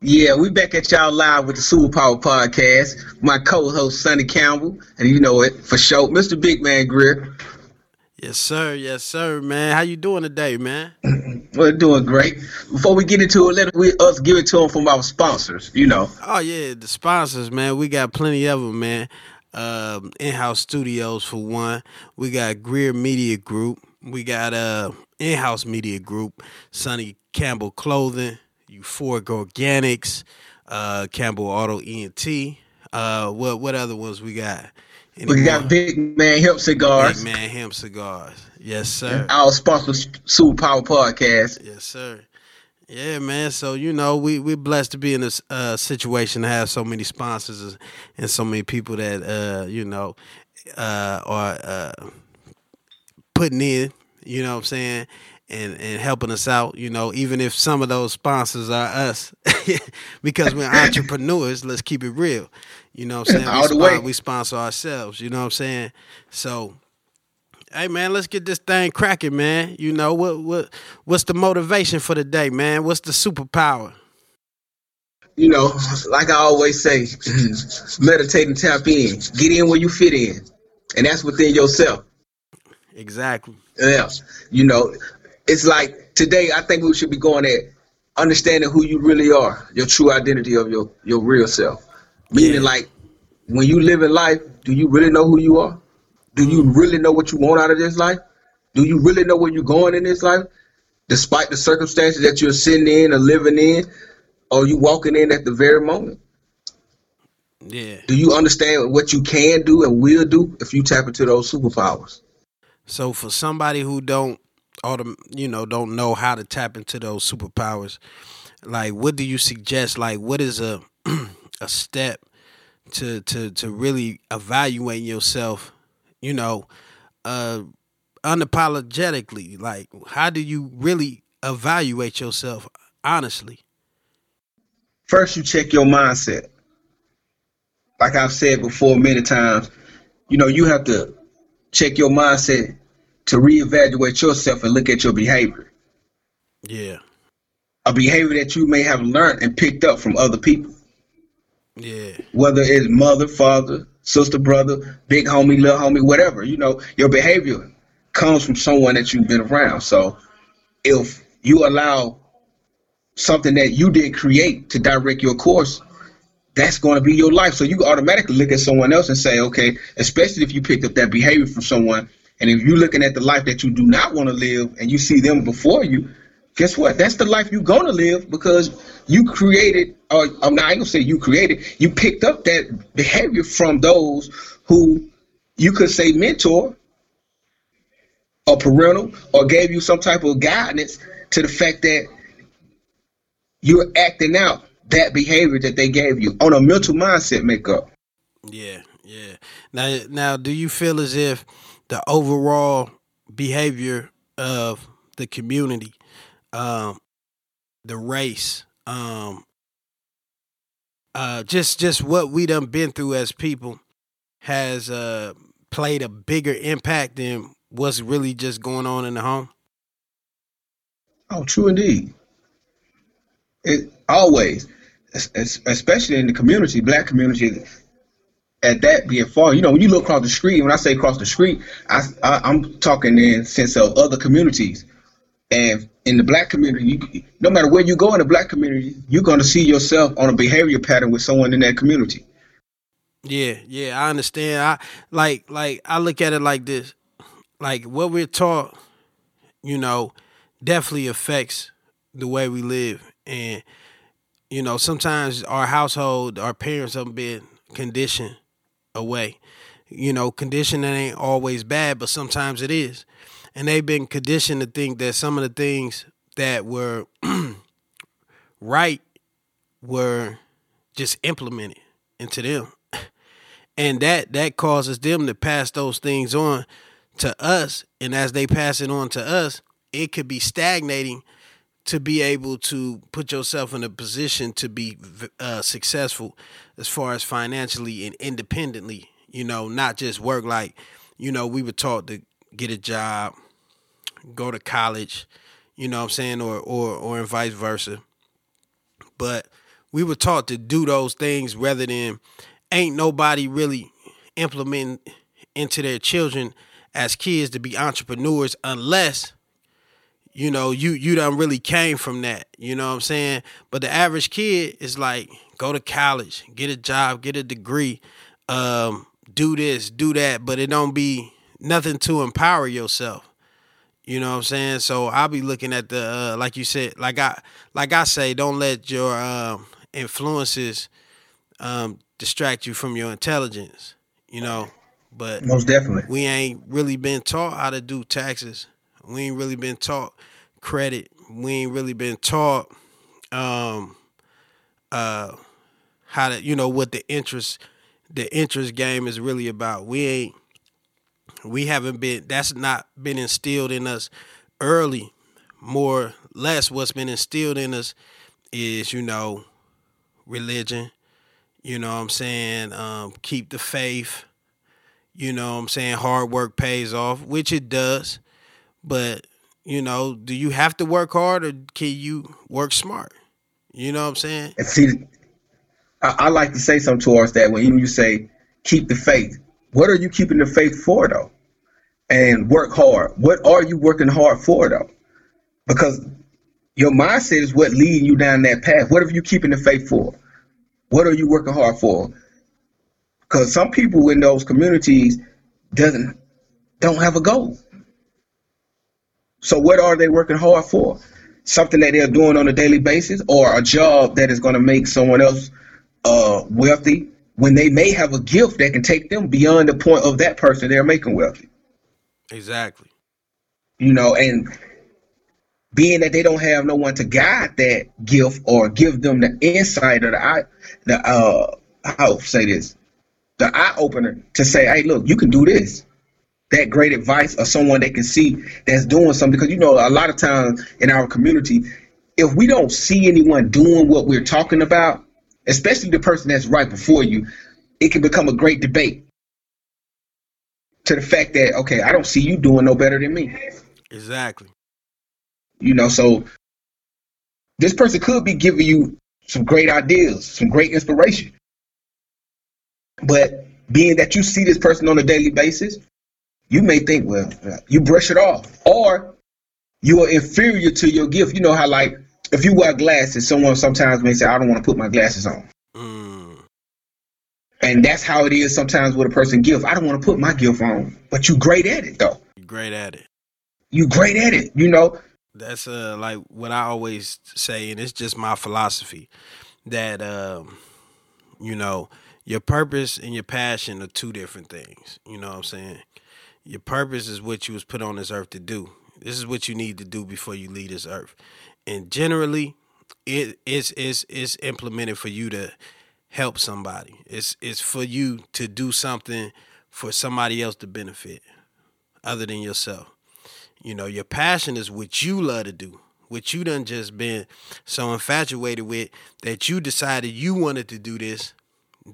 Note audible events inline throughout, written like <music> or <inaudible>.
Yeah, we back at y'all live with the Superpower Podcast. My co-host Sonny Campbell, and you know it for sure, Mr. Big Man Greer. Yes, sir. Yes, sir, man. How you doing today, man? <clears throat> We're doing great. Before we get into it, let we, us give it to them from our sponsors. You know. Oh yeah, the sponsors, man. We got plenty of them, man. Um, in-house studios for one. We got Greer Media Group. We got uh in-house media group, Sonny Campbell Clothing, Euphoric Organics, uh, Campbell Auto ENT. Uh, what what other ones we got? We got? Big Man Hemp Cigars. Big Man Hemp Cigars. Yes, sir. Our sponsor, Superpower Podcast. Yes, sir. Yeah, man. So you know, we we blessed to be in this uh, situation to have so many sponsors and so many people that uh, you know uh, are uh, putting in. You know what I'm saying? And and helping us out, you know, even if some of those sponsors are us, <laughs> because we're <laughs> entrepreneurs. Let's keep it real, you know. what I'm saying all we, the way. we sponsor ourselves. You know what I'm saying? So, hey man, let's get this thing cracking, man. You know what what what's the motivation for the day, man? What's the superpower? You know, like I always say, <clears throat> meditate and tap in. Get in where you fit in, and that's within yourself. Exactly. Yeah. You know, it's like today I think we should be going at understanding who you really are, your true identity of your your real self. Meaning yeah. like when you live in life, do you really know who you are? Do you really know what you want out of this life? Do you really know where you're going in this life? Despite the circumstances that you're sitting in or living in, or you walking in at the very moment. Yeah. Do you understand what you can do and will do if you tap into those superpowers? So for somebody who don't autom- you know don't know how to tap into those superpowers. Like what do you suggest? Like what is a <clears throat> a step to to to really evaluate yourself you know uh unapologetically? Like how do you really evaluate yourself honestly? First you check your mindset. Like i've said before many times you know you have to check your mindset to reevaluate yourself and look at your behavior. Yeah. A behavior that you may have learned and picked up from other people. Yeah. Whether it's mother, father, sister, brother, big homie, little homie, whatever. You know, your behavior comes from someone that you've been around. So if you allow something that you didn't create to direct your course, that's going to be your life. So you automatically look at someone else and say, okay, especially if you picked up that behavior from someone and if you're looking at the life that you do not want to live and you see them before you, guess what? That's the life you're gonna live because you created, or I'm not gonna say you created, you picked up that behavior from those who you could say mentor or parental or gave you some type of guidance to the fact that you're acting out that behavior that they gave you on a mental mindset makeup. Yeah, yeah. Now, now, do you feel as if the overall behavior of the community, um, the race, um, uh, just just what we done been through as people has uh, played a bigger impact than what's really just going on in the home. Oh, true indeed. It always, especially in the community, black community, at that being far, you know, when you look across the street, when I say across the street, I, I am talking in sense of other communities, and in the black community, you, no matter where you go in the black community, you're going to see yourself on a behavior pattern with someone in that community. Yeah, yeah, I understand. I like like I look at it like this, like what we're taught, you know, definitely affects the way we live, and you know, sometimes our household, our parents have been conditioned away. You know, conditioning ain't always bad, but sometimes it is. And they've been conditioned to think that some of the things that were <clears throat> right were just implemented into them. <laughs> And that that causes them to pass those things on to us. And as they pass it on to us, it could be stagnating to be able to put yourself in a position to be uh, successful as far as financially and independently you know, not just work. Like, you know, we were taught to get a job, go to college, you know what I'm saying, or or or vice versa. But we were taught to do those things rather than ain't nobody really implementing into their children as kids to be entrepreneurs unless you know you you done really came from that you know what i'm saying? But the average kid is like go to college get a job get a degree um, do this do that but it don't be nothing to empower yourself you know what i'm saying? So i'll be looking at the uh, like you said like i like i say don't let your um, influences um, distract you from your intelligence you know? But most definitely. we ain't really been taught how to do taxes we ain't really been taught credit. We ain't really been taught um uh how to you know what the interest the interest game is really about. We ain't we haven't been that's not been instilled in us early. More less what's been instilled in us is you know religion. You know what i'm saying? Um keep the faith. You know what I'm saying? Hard work pays off, which it does. But, you know, do you have to work hard or can you work smart? You know what I'm saying? And see, I, I like to say something towards that when you say keep the faith. What are you keeping the faith for, though? And work hard. What are you working hard for, though? Because your mindset is what leading you down that path. What are you keeping the faith for? What are you working hard for? because some people in those communities doesn't don't have a goal. So what are they working hard for? Something that they're doing on a daily basis, or a job that is going to make someone else uh, wealthy when they may have a gift that can take them beyond the point of that person they're making wealthy. Exactly. You know, and being that they don't have no one to guide that gift or give them the insight or the the uh how say this the eye opener to say, hey, look, you can do this. That great advice of someone they can see that's doing something. Because, you know, a lot of times in our community, if we don't see anyone doing what we're talking about, especially the person that's right before you, it can become a great debate to the fact that, okay, I don't see you doing no better than me. Exactly. You know, so this person could be giving you some great ideas, some great inspiration. But being that you see this person on a daily basis, you may think, well, you brush it off, or you are inferior to your gift. You know how, like, if you wear glasses, someone sometimes may say, I don't want to put my glasses on. Mm. And that's how it is sometimes with a person gift. I don't want to put my gift on, but you great at it though. you great at it. You great at it, you know. That's uh like what I always say, and it's just my philosophy that um, you know, your purpose and your passion are two different things. You know what I'm saying? Your purpose is what you was put on this earth to do. This is what you need to do before you leave this earth. And generally, it is is is implemented for you to help somebody. It's it's for you to do something for somebody else to benefit other than yourself. You know, your passion is what you love to do, what you done just been so infatuated with that you decided you wanted to do this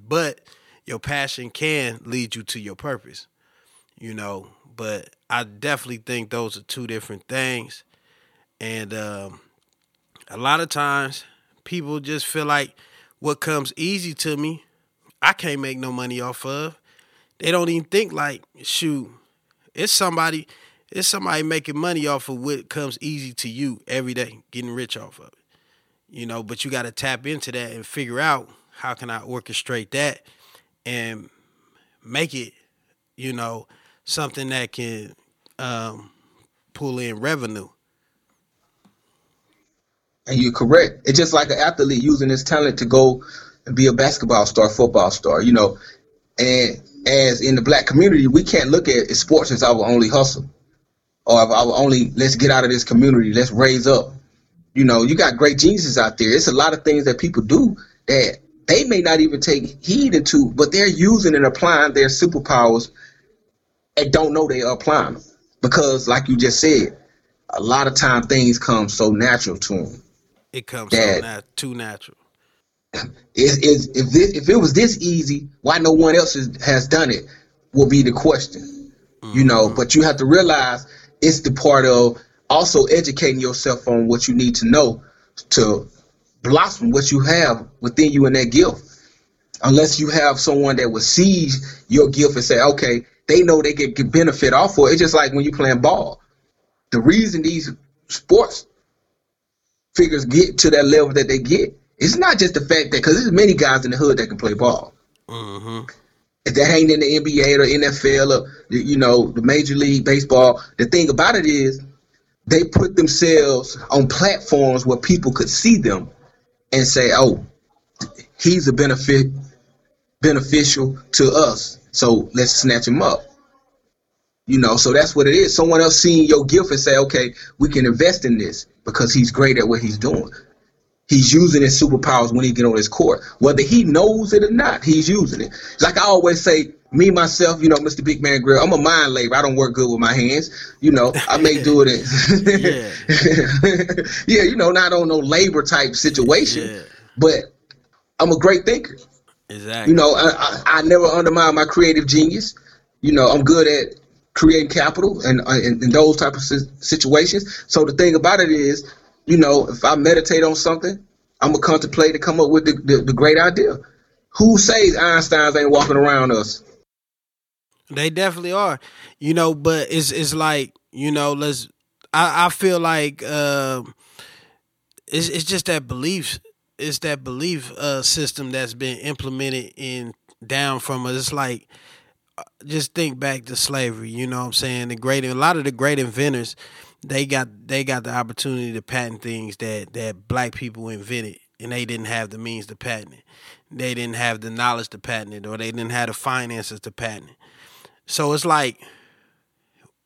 but your passion can lead you to your purpose, you know. But I definitely think those are two different things. And um, a lot of times people just feel like what comes easy to me, I can't make no money off of. They don't even think like, shoot, it's somebody, it's somebody making money off of what comes easy to you every day, getting rich off of it. You know, but you got to tap into that and figure out how can I orchestrate that and make it, you know, something that can um, pull in revenue. And you're correct. It's just like an athlete using his talent to go and be a basketball star, football star, you know. And as in the black community, we can't look at sports as our only hustle or our only let's get out of this community, let's raise up. You know, you got great geniuses out there. It's a lot of things that people do that they may not even take heed into, but they're using and applying their superpowers and don't know they are applying them. Because, like you just said, a lot of time things come so natural to them. It comes that, so nat- too natural. If this, if it was this easy, why no one else is, has done it? Will be the question. Mm-hmm. You know, but you have to realize it's the part of also educating yourself on what you need to know to blossom what you have within you in that gift. Unless you have someone that will seize your gift and say, okay, they know they can, can benefit off for it. It's just like when you playing ball. The reason these sports figures get to that level that they get, it's not just the fact that because there's many guys in the hood that can play ball. Mm-hmm. If that ain't in the NBA or NFL or you know the Major League Baseball, the thing about it is they put themselves on platforms where people could see them and say, "Oh, he's a benefit beneficial to us, so let's snatch him up." You know, so that's what it is. Someone else seeing your gift and say, "Okay, we can invest in this because he's great at what he's doing." He's using his superpowers when he get on his court, whether he knows it or not. He's using it. Like I always say, me myself, you know, Mr. Big Man Greer. I'm a mind labor. I don't work good with my hands. You know, I may do it. In, <laughs> yeah. <laughs> yeah, you know, not on no labor type situation, yeah. but I'm a great thinker. Exactly. You know, I, I, I, never undermine my creative genius. You know, I'm good at creating capital and in, in those type of situations. So the thing about it is, you know, if I meditate on something, I'm gonna contemplate to come up with the, the, the great idea. Who says Einstein's ain't walking around us? They definitely are. You know, but it's it's like, you know, let's I, I feel like uh, it's it's just that belief it's that belief uh, system that's been implemented in down from us. It's like uh, just think back to slavery, you know what I'm saying? The great a lot of the great inventors they got they got the opportunity to patent things that that black people invented and they didn't have the means to patent it. They didn't have the knowledge to patent it or they didn't have the finances to patent it. So it's like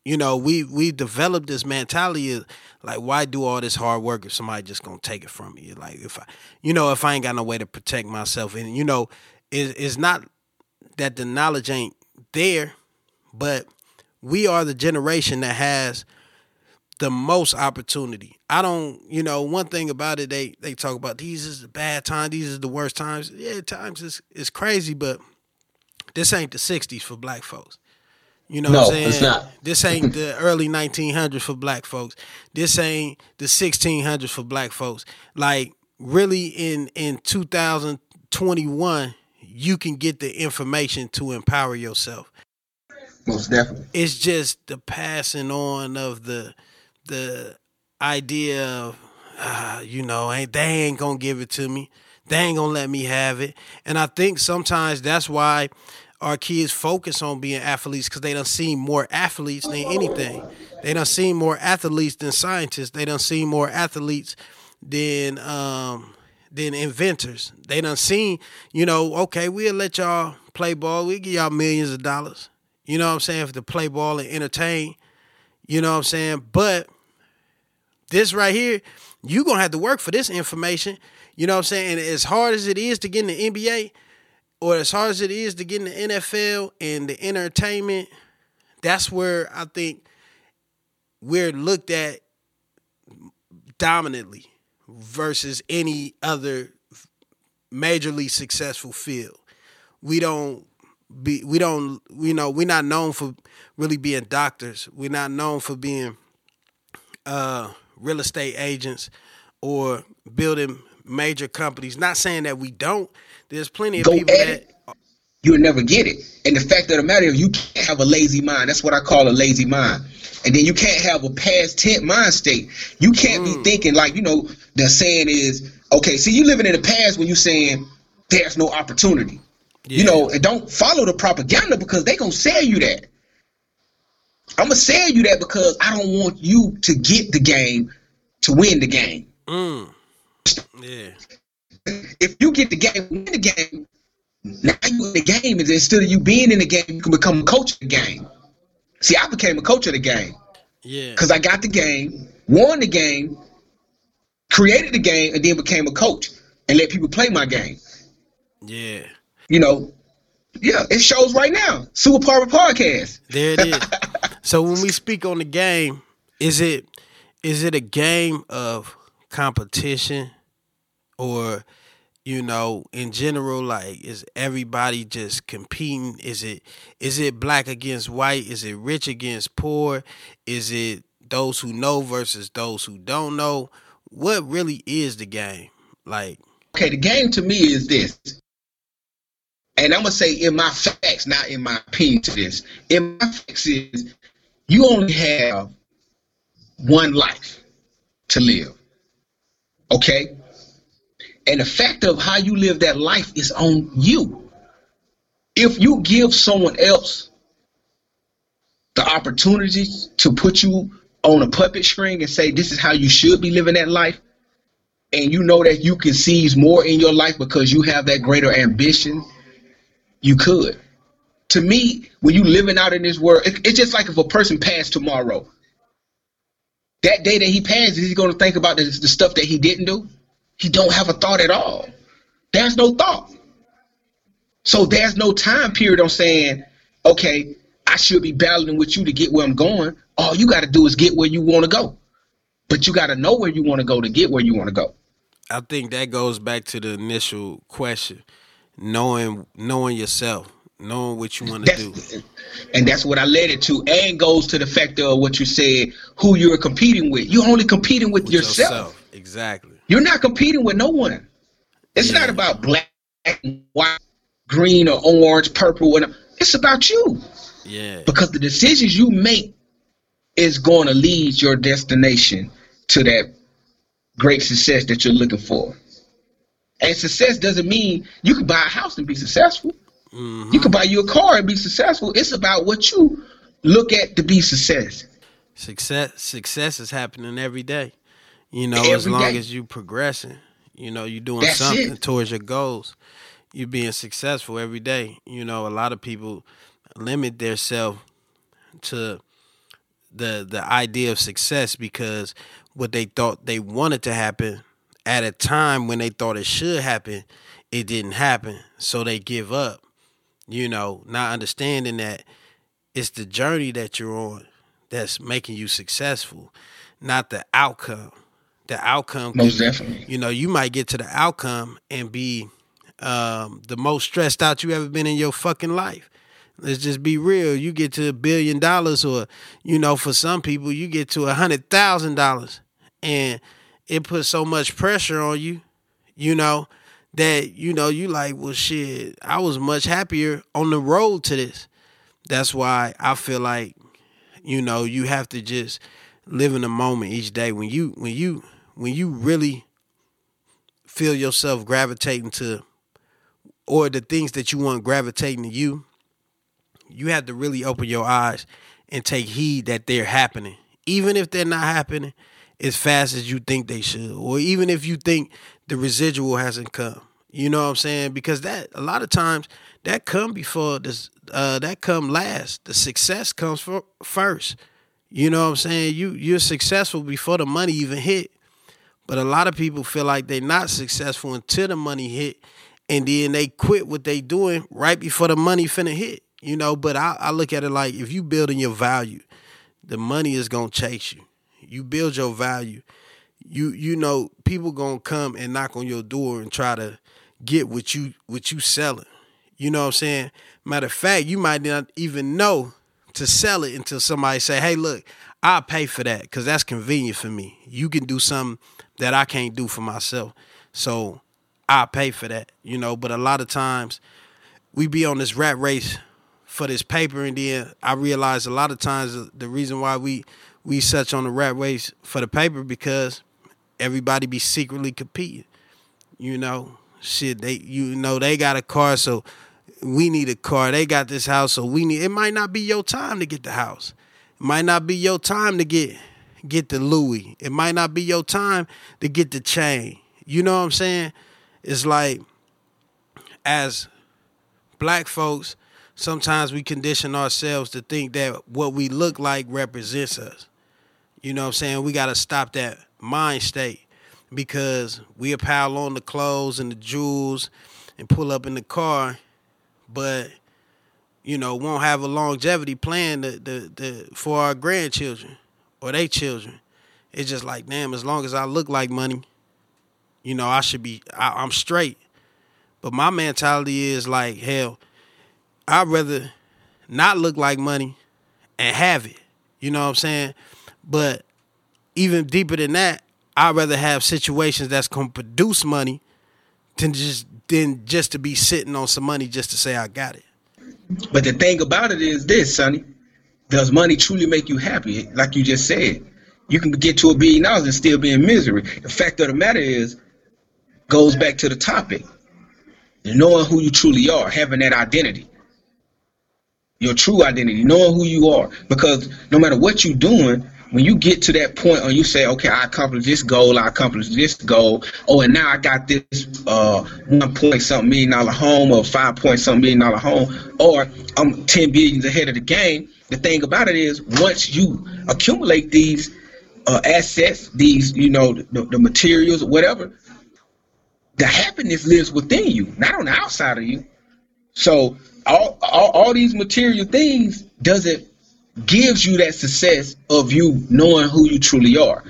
you know, we we developed this mentality of like why do all this hard work if somebody just gonna take it from you? Like if I you know, if I ain't got no way to protect myself and you know, it, it's not that the knowledge ain't there, but we are the generation that has the most opportunity. I don't, you know, one thing about it, they they talk about these is the bad times, these is the worst times. Yeah, times is is crazy, but this ain't the '60s for black folks. You know no, what I'm saying? It's not. This ain't the <laughs> early 1900s for black folks. This ain't the 1600s for black folks. Like really in in 2021, you can get the information to empower yourself. Most definitely. It's just the passing on of the the idea of, uh, you know, ain't they ain't gonna give it to me. They ain't gonna let me have it. And I think sometimes that's why our kids focus on being athletes because they don't see more athletes than anything. They don't see more athletes than scientists. They don't see more athletes than um, than inventors. They don't see, you know, okay, we'll let y'all play ball. We'll give y'all millions of dollars. You know what I'm saying? For to play ball and entertain. You know what I'm saying? But this right here, you're gonna have to work for this information. You know what I'm saying? And as hard as it is to get in the NBA, or as hard as it is to get in the NFL and the entertainment, that's where I think we're looked at dominantly versus any other majorly successful field. We don't be we don't you know we're not known for really being doctors. We're not known for being uh real estate agents or building major companies. Not saying that we don't. There's plenty of Go people that you'll never get it. And the fact of the matter is you can't have a lazy mind. That's what I call a lazy mind. And then you can't have a past tense mind state. You can't mm. be thinking like, you know, the saying is, okay, see you living in the past when you're saying there's no opportunity. Yeah. You know, and don't follow the propaganda because they gonna sell you that. I'm gonna sell you that because I don't want you to get the game to win the game. Mm. Yeah. If you get the game, win the game. Now you in the game, and instead of you being in the game, you can become a coach of the game. See, I became a coach of the game. Yeah. Because I got the game, won the game, created the game, and then became a coach and let people play my game. Yeah. You know, yeah, it shows right now. Super Power Podcast. There it is. <laughs> so when we speak on the game, is it is it a game of competition or you know in general like is everybody just competing is it is it black against white is it rich against poor is it those who know versus those who don't know what really is the game Like, okay, the game to me is this, and I'm gonna say in my facts, not in my opinion to this. In my facts is you only have one life to live. Okay? And the fact of how you live that life is on you. If you give someone else the opportunity to put you on a puppet string and say this is how you should be living that life, and you know that you can seize more in your life because you have that greater ambition, you could. To me, when you living out in this world, it, it's just like if a person passed tomorrow. That day that he passes, he's going to think about the, the stuff that he didn't do. He don't have a thought at all. There's no thought. So there's no time period on saying, okay, I should be battling with you to get where I'm going. All you got to do is get where you want to go. But you got to know where you want to go to get where you want to go. I think that goes back to the initial question, knowing knowing yourself, knowing what you want to do. And that's what I led it to, and goes to the factor of what you said, who you're competing with. You're only competing with, with yourself. yourself. Exactly. You're not competing with no one. It's yeah. not about black, white, green, or orange, purple. And it's about you. Yeah. Because the decisions you make is going to lead your destination to that great success that you're looking for. And success doesn't mean you can buy a house and be successful. Mm-hmm. You can buy you a car and be successful. It's about what you look at to be success. Success success is happening every day. You know, every as long day. as you progressing, you know, you're doing That's something it. towards your goals. You're being successful every day. You know, a lot of people limit themselves to the the idea of success because what they thought they wanted to happen at a time when they thought it should happen, it didn't happen. So they give up. You know, not understanding that it's the journey that you're on that's making you successful, not the outcome. The outcome, most definitely. You know, you might get to the outcome and be um, the most stressed out you ever been in your fucking life. Let's just be real. You get to a billion dollars, or you know, for some people, you get to a hundred thousand dollars, and it puts so much pressure on you, you know, that you know you like, well, shit. I was much happier on the road to this. That's why I feel like, you know, you have to just live in the moment each day. When you when you when you really feel yourself gravitating to, or the things that you want gravitating to you you have to really open your eyes and take heed that they're happening. Even if they're not happening as fast as you think they should, or even if you think the residual hasn't come. You know what I'm saying? Because that a lot of times that come before this uh, that come last. The success comes for, first. You know what I'm saying? You you're successful before the money even hit. But a lot of people feel like they're not successful until the money hit, and then they quit what they doing right before the money finna hit. You know, but I, I look at it like if you building your value, the money is gonna chase you. You build your value. You you know, people gonna come and knock on your door and try to get what you what you selling. You know what I'm saying? Matter of fact, you might not even know to sell it until somebody say, "Hey, look, I'll pay for that because that's convenient for me. You can do something that I can't do for myself, so I'll pay for that." You know, but a lot of times we be on this rat race for this paper, and then I realize a lot of times uh, the reason why we we such on the rat race for the paper because everybody be secretly competing. You know, shit. They you know they got a car, so we need a car. They got this house, so we need. It might not be your time to get the house. It might not be your time to get get the Louis. It might not be your time to get the chain. You know what I'm saying? It's like as black folks, sometimes we condition ourselves to think that what we look like represents us. You know what I'm saying? We got to stop that mind state because we pile on the clothes and the jewels and pull up in the car, but you know won't have a longevity plan for our grandchildren or their children. It's just like, damn, as long as I look like money, you know, I should be, I, I'm straight. But my mentality is like, hell, I'd rather not look like money and have it. You know what I'm saying? But even deeper than that, I'd rather have situations that's gonna produce money than just than just to be sitting on some money just to say I got it. But the thing about it is this, Sonny. Does money truly make you happy? Like you just said, you can get to a billion dollars and still be in misery. The fact of the matter is, goes back to the topic. Knowing who you truly are, having that identity, your true identity, knowing who you are. Because no matter what you're doing, when you get to that point and you say, okay, I accomplished this goal, I accomplished this goal, oh, and now I got this uh, one point something million dollar home or five point something million dollar home, or I'm 10 billions ahead of the game. The thing about it is, once you accumulate these uh, assets, these, you know, the, the materials, whatever, the happiness lives within you, not on the outside of you. So all, all, all these material things doesn't gives you that success of you knowing who you truly are.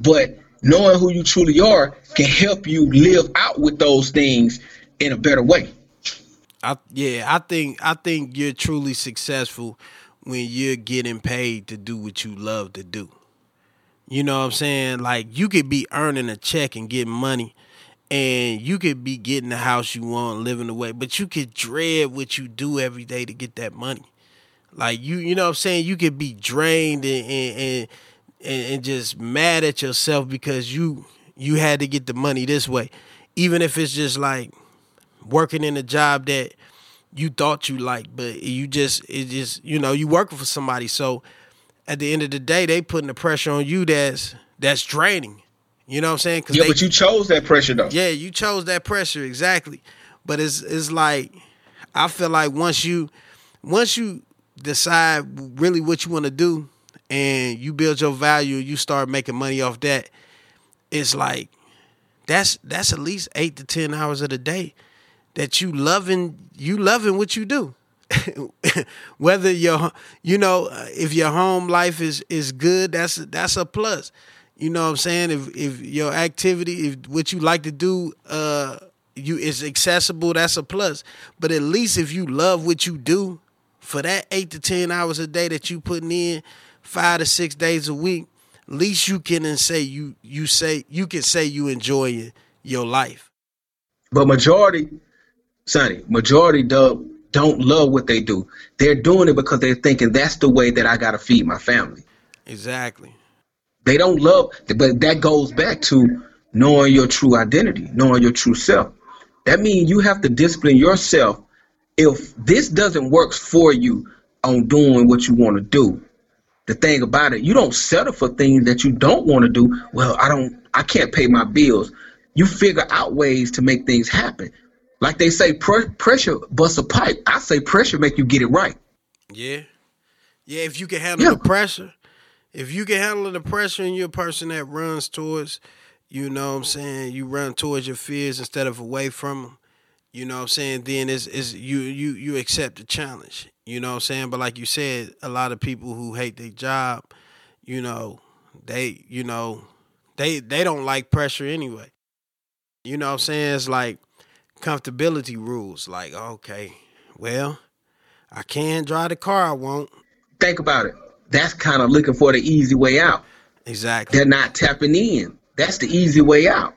But knowing who you truly are can help you live out with those things in a better way. I yeah, I think I think you're truly successful when you're getting paid to do what you love to do. You know what I'm saying? Like you could be earning a check and getting money and you could be getting the house you want, living the way, but you could dread what you do every day to get that money. Like you, you know what I'm saying? You could be drained and and, and, and just mad at yourself because you you had to get the money this way. Even if it's just like working in a job that you thought you liked, but you just it just you know, you working for somebody. So at the end of the day, they putting the pressure on you that's that's draining. You know what I'm saying? Yeah, they, but you chose that pressure though. Yeah, you chose that pressure exactly. But it's it's like I feel like once you once you decide really what you want to do and you build your value, you start making money off that, it's like that's that's at least eight to ten hours of the day that you loving you loving what you do. <laughs> Whether your you know if your home life is is good, that's that's a plus. You know what I'm saying? If if your activity, if what you like to do, uh, you is accessible, that's a plus. But at least if you love what you do, for that eight to ten hours a day that you putting in, five to six days a week, least you can and say you you say you can say you enjoy your life. But majority, Sonny, majority don't don't love what they do. They're doing it because they're thinking that's the way that I gotta feed my family. Exactly. They don't love, but that goes back to knowing your true identity, knowing your true self. That means you have to discipline yourself if this doesn't work for you on doing what you want to do, the thing about it, you don't settle for things that you don't want to do. Well, I don't, I can't pay my bills. You figure out ways to make things happen. Like they say, pr- pressure busts a pipe. I say pressure make you get it right. Yeah, yeah. If you can handle yeah. the pressure, if you can handle the pressure, and you're a person that runs towards, you know, what I'm saying, you run towards your fears instead of away from them you know what I'm saying, then it's, it's you you you accept the challenge. You know what I'm saying? But like you said, a lot of people who hate their job, you know, they you know, they they don't like pressure anyway. You know what I'm saying? It's like comfortability rules. Like, okay, well, I can drive the car I want. Think about it. That's kind of looking for the easy way out. Exactly. They're not tapping in. That's the easy way out.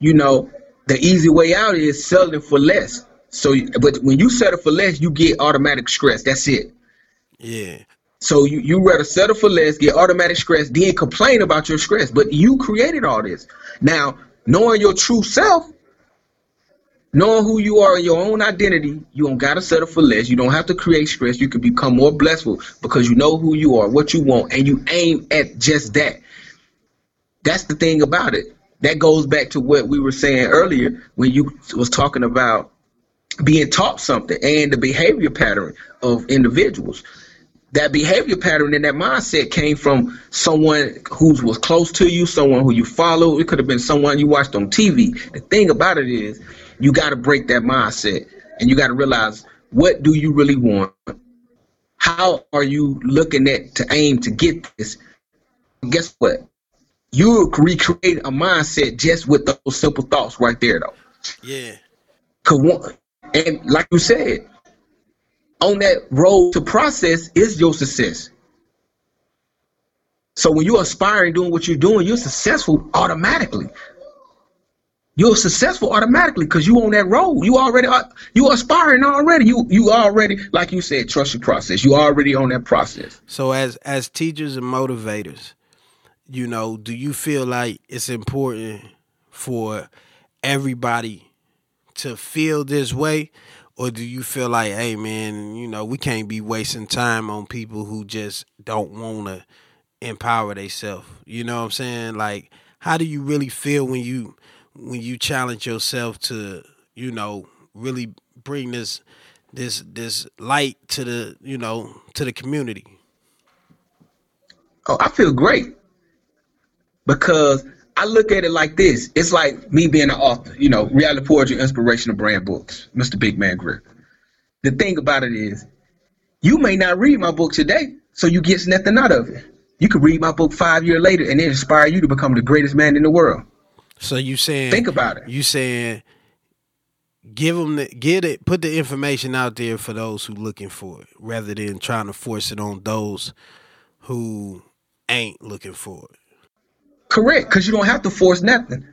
You know, the easy way out is selling for less. So, but when you settle for less, you get automatic stress. That's it. Yeah. So you you rather settle for less, get automatic stress, then complain about your stress. But you created all this. Now, knowing your true self, knowing who you are in your own identity, you don't gotta settle for less. You don't have to create stress. You can become more blissful because you know who you are, what you want, and you aim at just that. That's the thing about it that goes back to what we were saying earlier when you was talking about being taught something and the behavior pattern of individuals. That behavior pattern and that mindset came from someone who was close to you, someone who you follow. It could have been someone you watched on TV. The thing about it is, you got to break that mindset and you got to realize what do you really want? How are you looking at to aim to get this? Guess what? You recreate a mindset just with those simple thoughts right there, though. Yeah. Cause one, and like you said, on that road to process is your success. So when you're aspiring doing what you're doing, you're successful automatically. you're successful automatically because you on that road. You already are, you aspiring already. You you already like you said, trust your process. You already on that process. So as as teachers and motivators, you know, do you feel like it's important for everybody to feel this way? Or do you feel like, hey man, you know, we can't be wasting time on people who just don't wanna empower themselves. You know what I'm saying? Like, how do you really feel when you when you challenge yourself to, you know, really bring this this this light to the, you know, to the community? Oh, I feel great because I look at it like this. It's like me being an author, you know, reality poetry, inspirational brand books, Mr. Big Man Griff. The thing about it is, you may not read my book today, so you get nothing out of it. You could read my book five years later and it inspire you to become the greatest man in the world. So you saying think about it. You saying give them the get it put the information out there for those who looking for it rather than trying to force it on those who ain't looking for it. Correct, because you don't have to force nothing.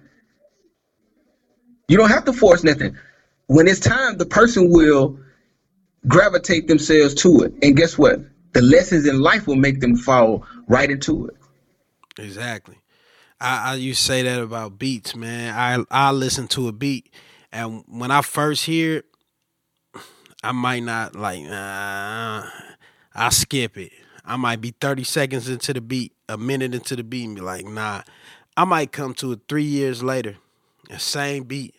You don't have to force nothing. When it's time, the person will gravitate themselves to it. And guess what? The lessons in life will make them fall right into it. Exactly. I, I to say that about beats, man. I I listen to a beat, and when I first hear it, I might not like. Uh, I skip it. I might be thirty seconds into the beat, a minute into the beat, and be like, nah. I might come to it three years later, the same beat,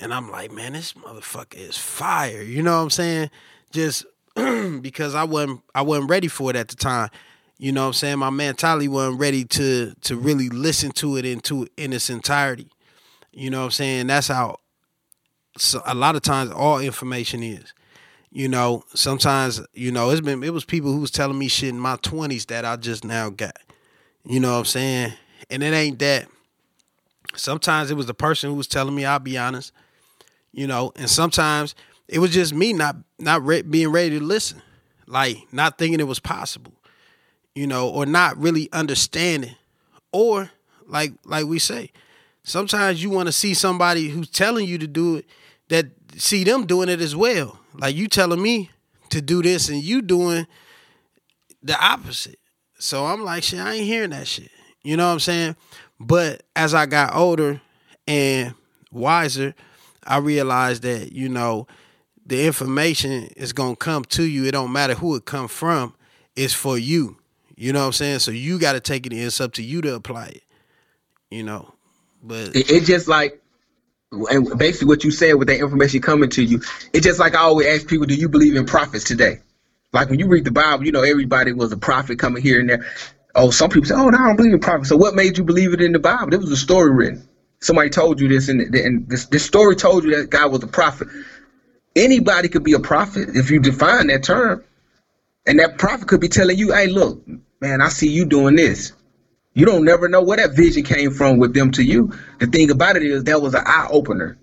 and I'm like, man, this motherfucker is fire. You know what I'm saying? Just <clears throat> because I wasn't I wasn't ready for it at the time. You know what I'm saying? My man mentality wasn't ready to to really listen to it into in its entirety. You know what I'm saying? That's how so a lot of times all information is. You know, sometimes, you know, it's been it was people who was telling me shit in my 20s that I just now got. You know what I'm saying? And it ain't that. Sometimes it was the person who was telling me, I'll be honest. You know, and sometimes it was just me not not re- being ready to listen, like not thinking it was possible you know, or not really understanding. Or like like we say, sometimes you want to see somebody who's telling you to do it that see them doing it as well. Like you telling me to do this and you doing the opposite. So I'm like, shit, I ain't hearing that shit. You know what I'm saying? But as I got older and wiser, I realized that, you know, the information is gonna come to you. It don't matter who it come from. It's for you. You know what I'm saying? So you got to take it in. It's up to you to apply it. You know, but it just like, and basically what you said with that information coming to you, it's just like I always ask people, do you believe in prophets today? Like when you read the Bible, you know everybody was a prophet coming here and there. Oh, some people say, oh, no, I don't believe in prophets. So what made you believe it in the Bible? There was a story written. Somebody told you this, and, and this, this story told you that God was a prophet. Anybody could be a prophet if you define that term. And that prophet could be telling you, hey, look, man, I see you doing this. You don't never know where that vision came from with them to you. The thing about it is that was an eye opener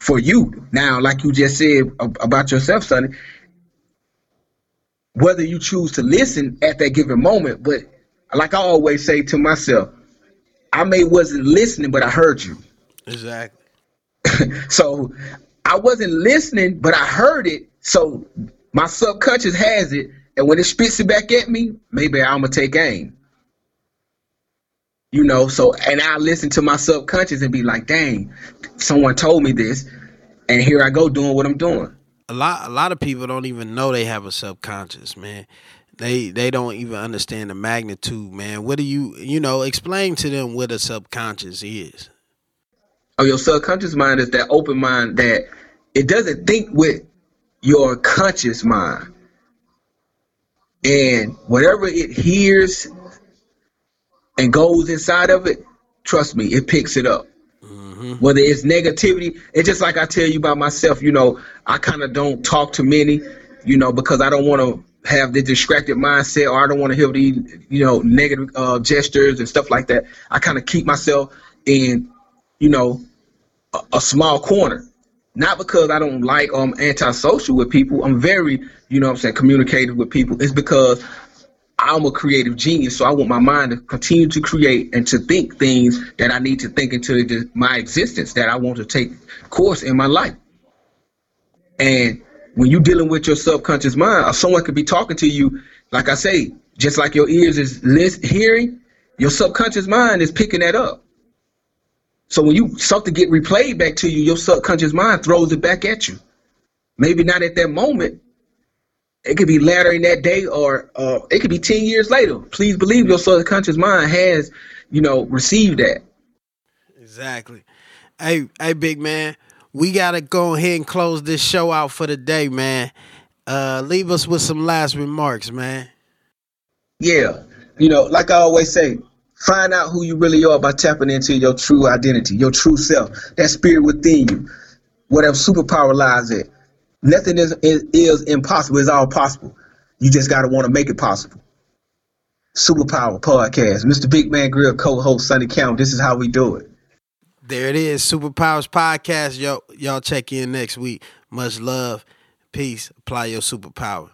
for you. Now, like you just said about yourself, Sonny, whether you choose to listen at that given moment, but like I always say to myself, I may wasn't listening, but I heard you. Exactly. <laughs> so I wasn't listening, but I heard it. So my subconscious has it, and when it spits it back at me, maybe I'm gonna take aim. You know, so and I listen to my subconscious and be like, dang, someone told me this, and here I go doing what I'm doing. A lot a lot of people don't even know they have a subconscious, man. They they don't even understand the magnitude, man. What do you you know, explain to them what a subconscious is. Oh, your subconscious mind is that open mind that it doesn't think with your conscious mind. And whatever it hears and goes inside of it, trust me, it picks it up. Mm-hmm. Whether it's negativity, it's just like I tell you about myself, you know, I kind of don't talk to many, you know, because I don't want to have the distracted mindset or I don't want to hear the, you know, negative uh, gestures and stuff like that. I kind of keep myself in, you know, a, a small corner not because I don't like um antisocial with people. I'm very, you know I'm saying, communicative with people. It's because I'm a creative genius, so I want my mind to continue to create and to think things that I need to think into my existence that I want to take course in my life. And when you're dealing with your subconscious mind, or someone could be talking to you, like I say, just like your ears is list, hearing, your subconscious mind is picking that up. So when you something get replayed back to you, your subconscious mind throws it back at you. Maybe not at that moment. It could be later in that day, or uh, it could be ten years later. Please believe your subconscious mind has, you know, received that. Exactly. Hey, hey, big man, we gotta go ahead and close this show out for the day, man. Uh, leave us with some last remarks, man. Yeah, you know, like I always say, find out who you really are by tapping into your true identity, your true self, that spirit within you, whatever superpower lies in. Nothing is, is, is impossible. It's all possible. You just got to want to make it possible. Superpower Podcast. Mr. Big Man Greer co-host Sonny Count. This is how we do it. There it is. Superpowers Podcast. Yo, y'all check in next week. Much love. Peace. Apply your superpower.